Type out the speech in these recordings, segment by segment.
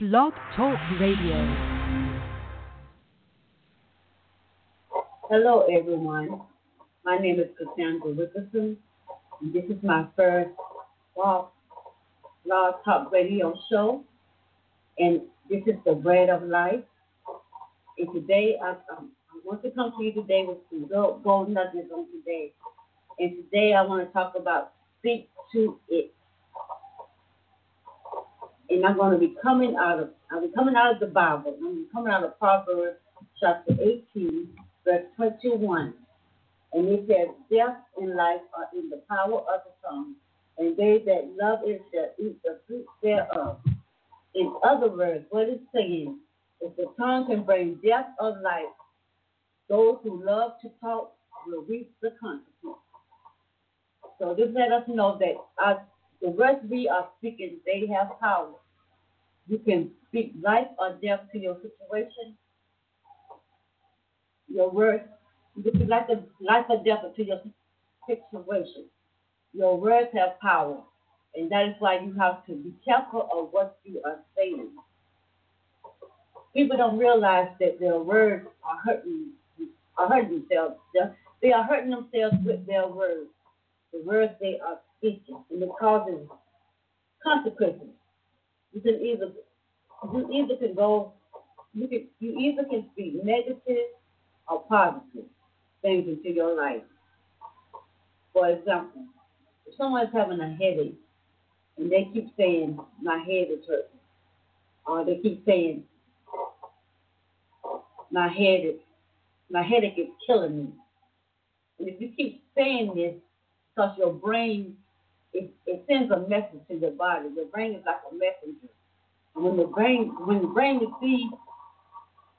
Blog Talk Radio. Hello, everyone. My name is Cassandra Richardson, and this is my first Blog, Blog Talk Radio show, and this is the Bread of Life. And today, I, um, I want to come to you today with some gold, nuggets on today. And today, I want to talk about speak to it. And I'm going to be coming out of I'll be coming out of the Bible. I'm coming out of Proverbs chapter 18, verse 21. And it says, Death and life are in the power of the tongue, and they that love it shall eat the fruit thereof. In other words, what it's saying is the tongue can bring death or life. Those who love to talk will reap the consequence. So just let us know that our, the words we are speaking, they have power. You can speak life or death to your situation. Your words, you can speak life life or death to your situation. Your words have power. And that is why you have to be careful of what you are saying. People don't realize that their words are hurting are hurting themselves. They are hurting themselves with their words. The words they are speaking. And it causes consequences. You can either you either can go you can you either can speak negative or positive things into your life. For example, if someone's having a headache and they keep saying my head is hurting, or they keep saying my head is my headache is killing me. And if you keep saying this, because your brain it, it sends a message to your body. Your brain is like a messenger. And when the brain when the brain receives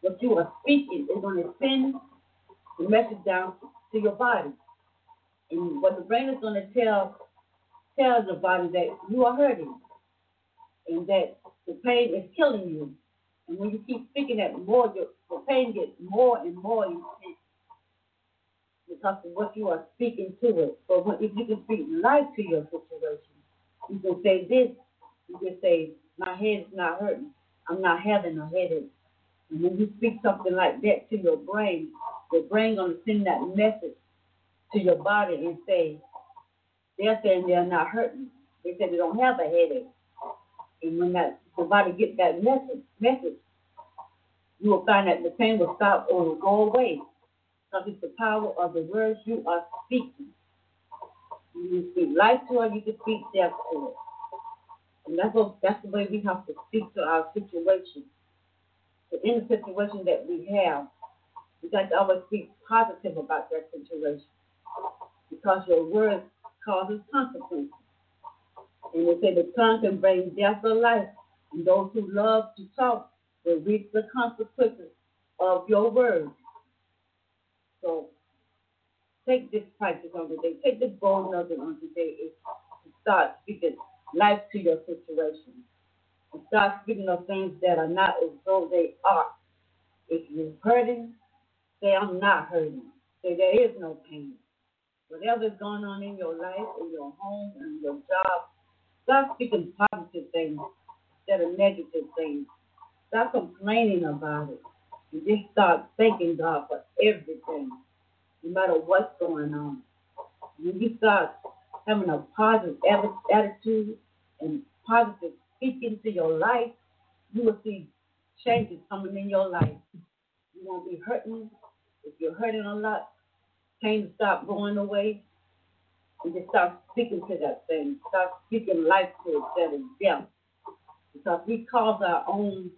what you are speaking, it's going to send the message down to your body. And what the brain is going to tell tell the body that you are hurting and that the pain is killing you. And when you keep speaking that more, your, pain gets more and more of what you are speaking to it. But when, if you can speak life to your situation, you can say this. You can say, "My head is not hurting. I'm not having a headache." And when you speak something like that to your brain, your brain gonna send that message to your body and say, they're saying they're not hurting. They say they don't have a headache. And when that the body gets that message, message, you will find that the pain will stop or will go away. Because it's the power of the words you are speaking. You can speak life to it, you can speak death to it. And that's what that's the way we have to speak to our situation. So in the situation that we have, we got to always speak positive about that situation. Because your words causes consequences. And they say the tongue can bring death or life, and those who love to talk will reap the consequences of your words. So take this practice on today. Take this bold nugget on today is to start speaking life to your situation. And start speaking of things that are not as though they are. If you're hurting, say I'm not hurting. Say there is no pain whatever's going on in your life, in your home, in your job, start speaking positive things instead of negative things. Stop complaining about it. And just start thanking God for everything, no matter what's going on. When you start having a positive attitude and positive speaking to your life, you will see changes coming in your life. You won't be hurting. If you're hurting a lot, pain to stop going away and just start speaking to that thing. Start speaking life to it instead of death. Because we cause our own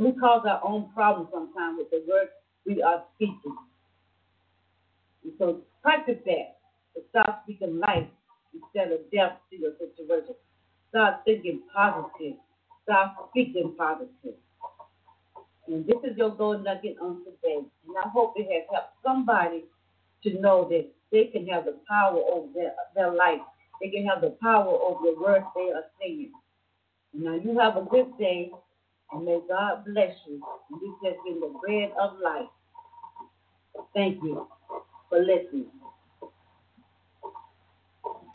we cause our own problems sometimes with the words we are speaking. And so practice that. To start speaking life instead of death to your situation. Start thinking positive. Start speaking positive. And this is your gold nugget on today. And I hope it has helped somebody to know that they can have the power over their, their life. They can have the power over the words they are saying. Now you have a good day, and may God bless you. this has been the bread of life. Thank you for listening.